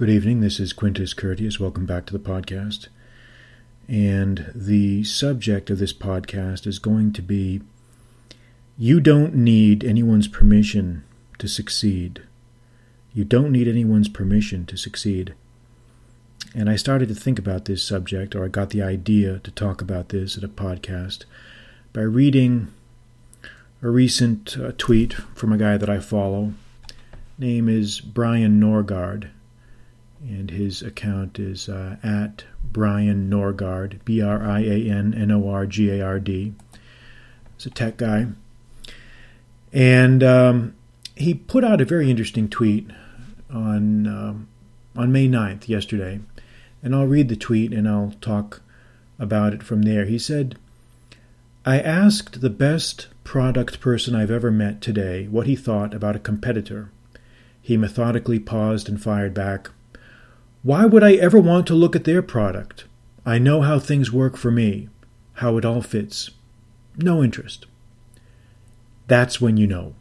Good evening. This is Quintus Curtius. Welcome back to the podcast. And the subject of this podcast is going to be You don't need anyone's permission to succeed. You don't need anyone's permission to succeed. And I started to think about this subject, or I got the idea to talk about this at a podcast by reading a recent uh, tweet from a guy that I follow. Name is Brian Norgard and his account is uh, at Brian Norgard, B R I A N N O R G A R D. He's a tech guy. And um, he put out a very interesting tweet on, um, on May 9th, yesterday. And I'll read the tweet and I'll talk about it from there. He said, I asked the best product person I've ever met today what he thought about a competitor. He methodically paused and fired back, why would I ever want to look at their product? I know how things work for me, how it all fits. No interest. That's when you know.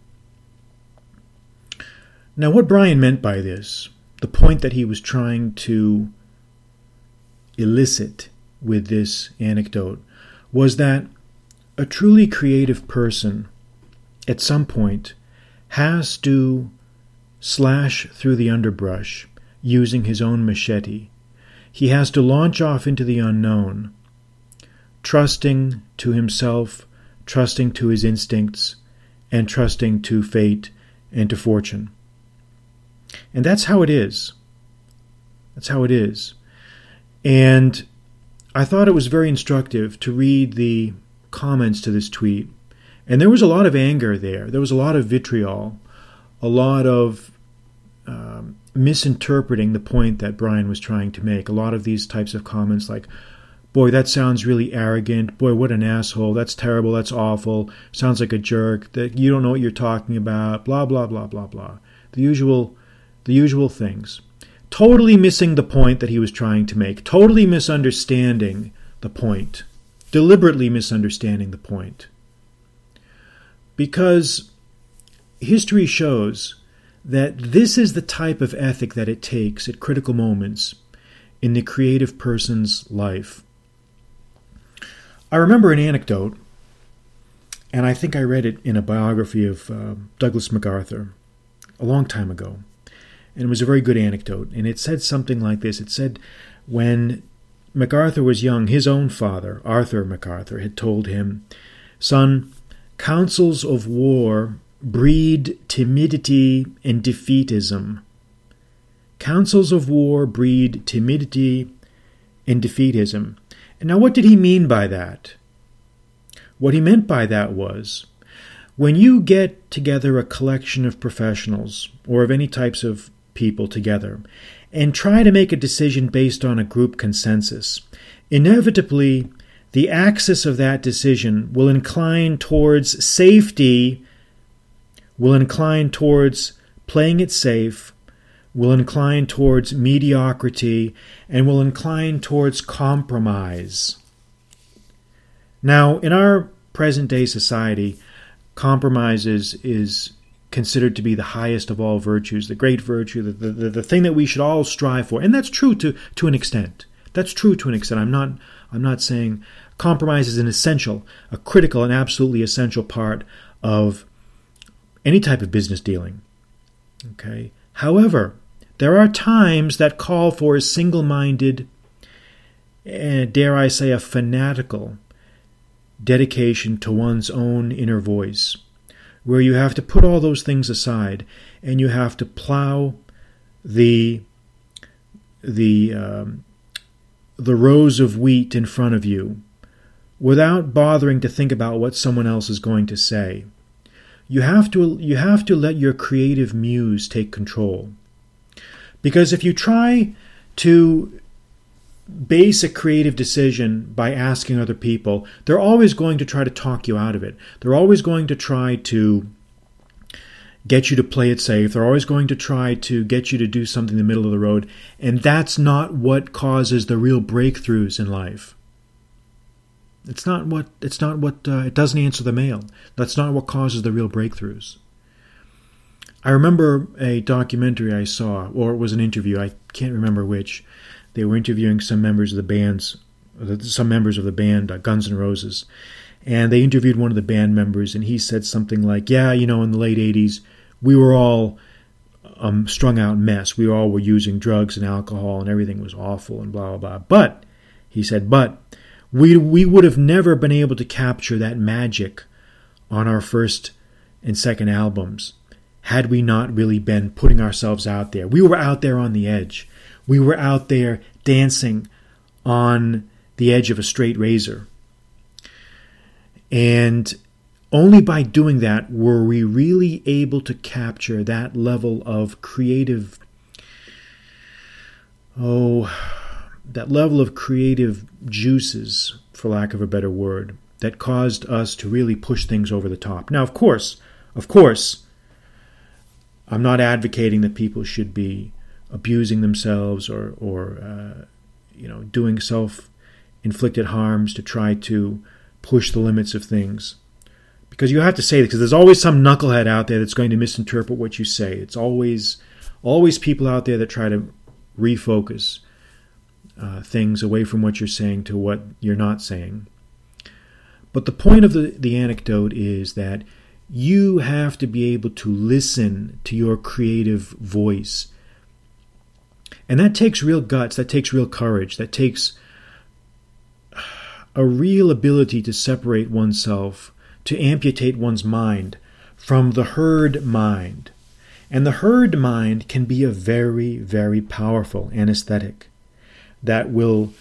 Now, what Brian meant by this, the point that he was trying to elicit with this anecdote, was that a truly creative person at some point has to slash through the underbrush using his own machete. He has to launch off into the unknown, trusting to himself, trusting to his instincts, and trusting to fate and to fortune. And that's how it is. That's how it is. And I thought it was very instructive to read the comments to this tweet. And there was a lot of anger there. There was a lot of vitriol, a lot of misinterpreting the point that Brian was trying to make. A lot of these types of comments, like, boy, that sounds really arrogant. Boy, what an asshole. That's terrible. That's awful. Sounds like a jerk. That you don't know what you're talking about. Blah blah blah blah blah. The usual, the usual things. Totally missing the point that he was trying to make. Totally misunderstanding the point. Deliberately misunderstanding the point. Because history shows that this is the type of ethic that it takes at critical moments in the creative person's life. I remember an anecdote, and I think I read it in a biography of uh, Douglas MacArthur a long time ago. And it was a very good anecdote. And it said something like this It said, when MacArthur was young, his own father, Arthur MacArthur, had told him, Son, councils of war breed timidity and defeatism. Councils of war breed timidity and defeatism. And now, what did he mean by that? What he meant by that was when you get together a collection of professionals or of any types of people together and try to make a decision based on a group consensus, inevitably the axis of that decision will incline towards safety will incline towards playing it safe, will incline towards mediocrity, and will incline towards compromise. Now, in our present day society, compromise is, is considered to be the highest of all virtues, the great virtue, the, the, the thing that we should all strive for. And that's true to, to an extent. That's true to an extent. I'm not, I'm not saying compromise is an essential, a critical and absolutely essential part of any type of business dealing. Okay. However, there are times that call for a single minded, eh, dare I say, a fanatical dedication to one's own inner voice, where you have to put all those things aside and you have to plow the the um, the rows of wheat in front of you without bothering to think about what someone else is going to say. You have to you have to let your creative muse take control. Because if you try to base a creative decision by asking other people, they're always going to try to talk you out of it. They're always going to try to get you to play it safe. They're always going to try to get you to do something in the middle of the road. And that's not what causes the real breakthroughs in life. It's not what it's not what uh, it doesn't answer the mail. That's not what causes the real breakthroughs. I remember a documentary I saw, or it was an interview, I can't remember which. They were interviewing some members of the bands, some members of the band uh, Guns N' Roses, and they interviewed one of the band members, and he said something like, "Yeah, you know, in the late '80s, we were all um, strung out mess. We all were using drugs and alcohol, and everything was awful, and blah blah blah." But he said, "But we we would have never been able to capture that magic on our first and second albums." had we not really been putting ourselves out there. We were out there on the edge. We were out there dancing on the edge of a straight razor. And only by doing that were we really able to capture that level of creative, oh, that level of creative juices, for lack of a better word, that caused us to really push things over the top. Now, of course, of course, I'm not advocating that people should be abusing themselves or, or uh, you know, doing self-inflicted harms to try to push the limits of things. Because you have to say it, because there's always some knucklehead out there that's going to misinterpret what you say. It's always, always people out there that try to refocus uh, things away from what you're saying to what you're not saying. But the point of the, the anecdote is that you have to be able to listen to your creative voice. And that takes real guts, that takes real courage, that takes a real ability to separate oneself, to amputate one's mind from the herd mind. And the herd mind can be a very, very powerful anesthetic that will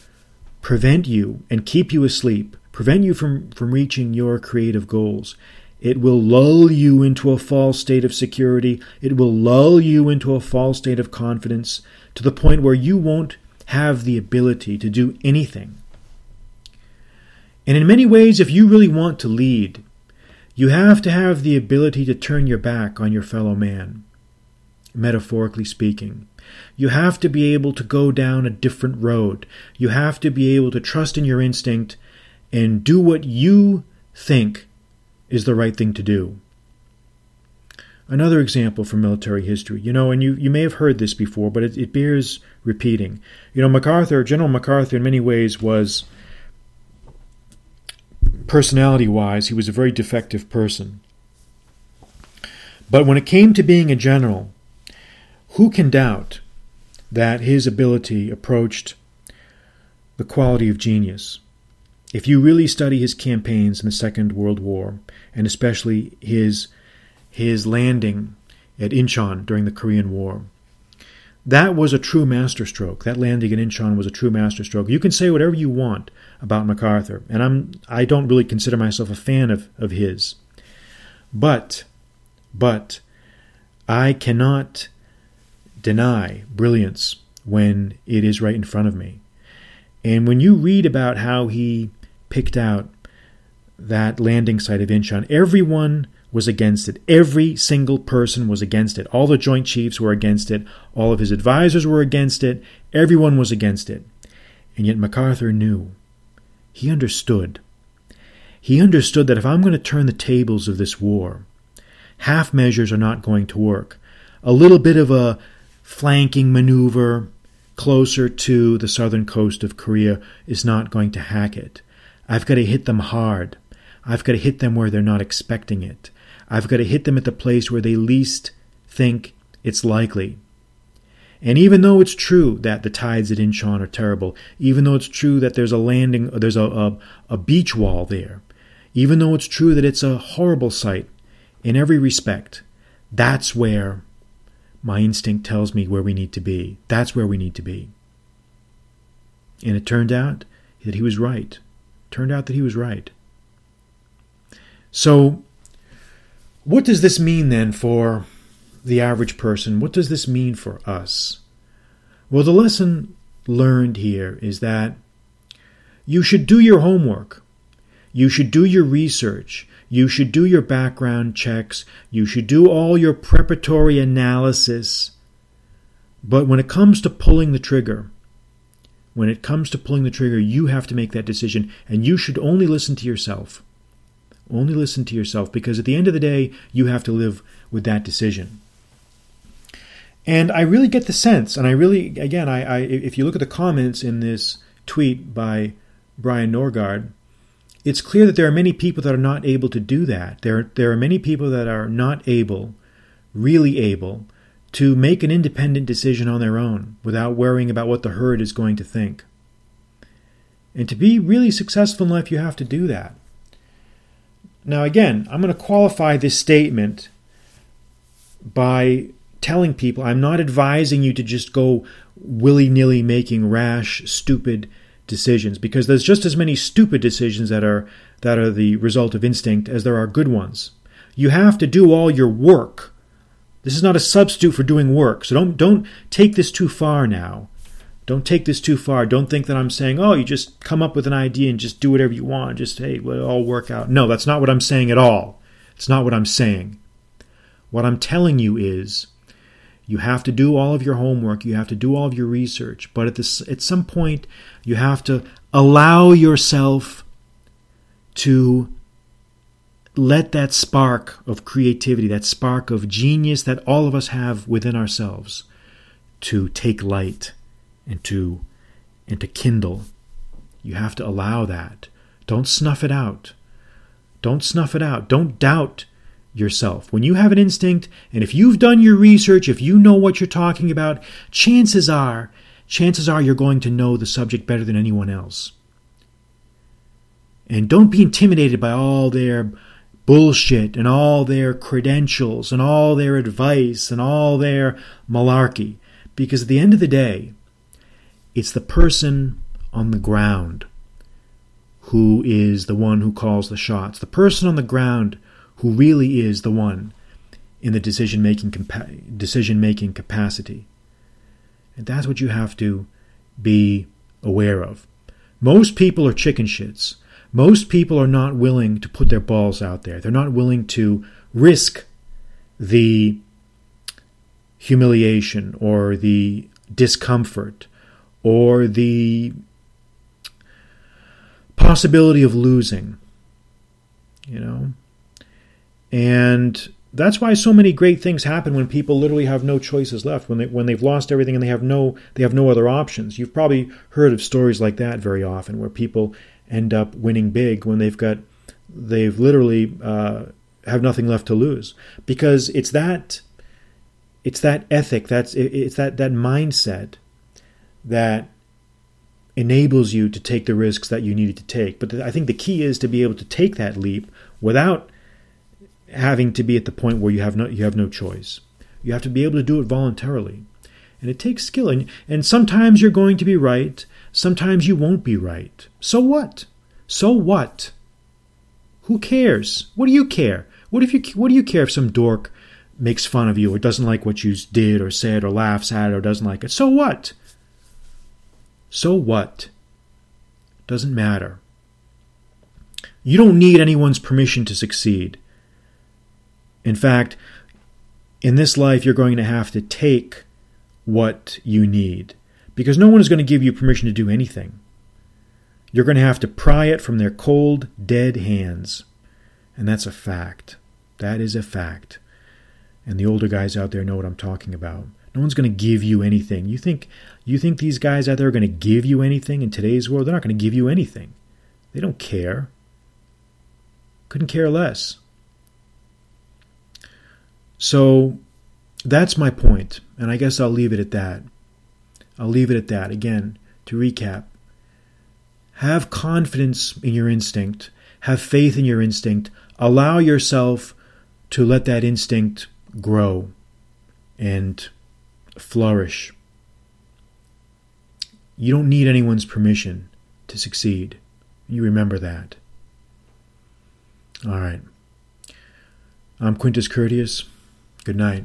prevent you and keep you asleep, prevent you from, from reaching your creative goals. It will lull you into a false state of security. It will lull you into a false state of confidence to the point where you won't have the ability to do anything. And in many ways, if you really want to lead, you have to have the ability to turn your back on your fellow man, metaphorically speaking. You have to be able to go down a different road. You have to be able to trust in your instinct and do what you think is the right thing to do. Another example from military history, you know, and you, you may have heard this before, but it, it bears repeating. You know, MacArthur, General MacArthur, in many ways was, personality wise, he was a very defective person. But when it came to being a general, who can doubt that his ability approached the quality of genius? If you really study his campaigns in the Second World War, and especially his his landing at Incheon during the Korean War, that was a true masterstroke. That landing at Incheon was a true masterstroke. You can say whatever you want about MacArthur, and I'm I don't really consider myself a fan of, of his. But but I cannot deny brilliance when it is right in front of me. And when you read about how he picked out that landing site of Incheon. Everyone was against it. Every single person was against it. All the Joint Chiefs were against it. All of his advisors were against it. Everyone was against it. And yet MacArthur knew. He understood. He understood that if I'm going to turn the tables of this war, half measures are not going to work. A little bit of a flanking maneuver closer to the southern coast of Korea is not going to hack it. I've got to hit them hard. I've got to hit them where they're not expecting it. I've got to hit them at the place where they least think it's likely. And even though it's true that the tides at Incheon are terrible, even though it's true that there's a landing, there's a, a, a beach wall there, even though it's true that it's a horrible sight in every respect, that's where my instinct tells me where we need to be. That's where we need to be. And it turned out that he was right. Turned out that he was right. So, what does this mean then for the average person? What does this mean for us? Well, the lesson learned here is that you should do your homework. You should do your research. You should do your background checks. You should do all your preparatory analysis. But when it comes to pulling the trigger, when it comes to pulling the trigger, you have to make that decision, and you should only listen to yourself. Only listen to yourself, because at the end of the day, you have to live with that decision. And I really get the sense, and I really, again, I, I if you look at the comments in this tweet by Brian Norgard, it's clear that there are many people that are not able to do that. There, there are many people that are not able, really able, to make an independent decision on their own without worrying about what the herd is going to think. And to be really successful in life, you have to do that. Now, again, I'm going to qualify this statement by telling people I'm not advising you to just go willy nilly making rash, stupid decisions because there's just as many stupid decisions that are that are the result of instinct as there are good ones. You have to do all your work. This is not a substitute for doing work. So don't don't take this too far now. Don't take this too far. Don't think that I'm saying, oh, you just come up with an idea and just do whatever you want. Just, hey, well, all work out. No, that's not what I'm saying at all. It's not what I'm saying. What I'm telling you is you have to do all of your homework, you have to do all of your research, but at, this, at some point, you have to allow yourself to let that spark of creativity, that spark of genius that all of us have within ourselves, to take light and to and to kindle. You have to allow that. Don't snuff it out. Don't snuff it out. Don't doubt yourself. When you have an instinct, and if you've done your research, if you know what you're talking about, chances are, chances are you're going to know the subject better than anyone else. And don't be intimidated by all their bullshit and all their credentials and all their advice and all their malarkey. Because at the end of the day, it's the person on the ground who is the one who calls the shots. The person on the ground who really is the one in the decision making compa- decision making capacity. And that's what you have to be aware of. Most people are chicken shits. Most people are not willing to put their balls out there. They're not willing to risk the humiliation or the discomfort or the possibility of losing, you know? And that's why so many great things happen when people literally have no choices left when they when they've lost everything and they have no they have no other options. You've probably heard of stories like that very often where people end up winning big when they've got they've literally uh, have nothing left to lose because it's that it's that ethic that's it's that that mindset that enables you to take the risks that you needed to take. But I think the key is to be able to take that leap without having to be at the point where you have no you have no choice. You have to be able to do it voluntarily. And it takes skill and, and sometimes you're going to be right, sometimes you won't be right. So what? So what? Who cares? What do you care? What if you what do you care if some dork makes fun of you or doesn't like what you did or said or laughs at it or doesn't like it? So what? So what? Doesn't matter. You don't need anyone's permission to succeed. In fact, in this life, you're going to have to take what you need because no one is going to give you permission to do anything. You're going to have to pry it from their cold, dead hands. And that's a fact. That is a fact. And the older guys out there know what I'm talking about. No one's going to give you anything. You think you think these guys out there are going to give you anything in today's world? They're not going to give you anything. They don't care. Couldn't care less. So that's my point, and I guess I'll leave it at that. I'll leave it at that. Again, to recap, have confidence in your instinct, have faith in your instinct, allow yourself to let that instinct grow and flourish. You don't need anyone's permission to succeed. You remember that. All right. I'm Quintus Curtius. Good night.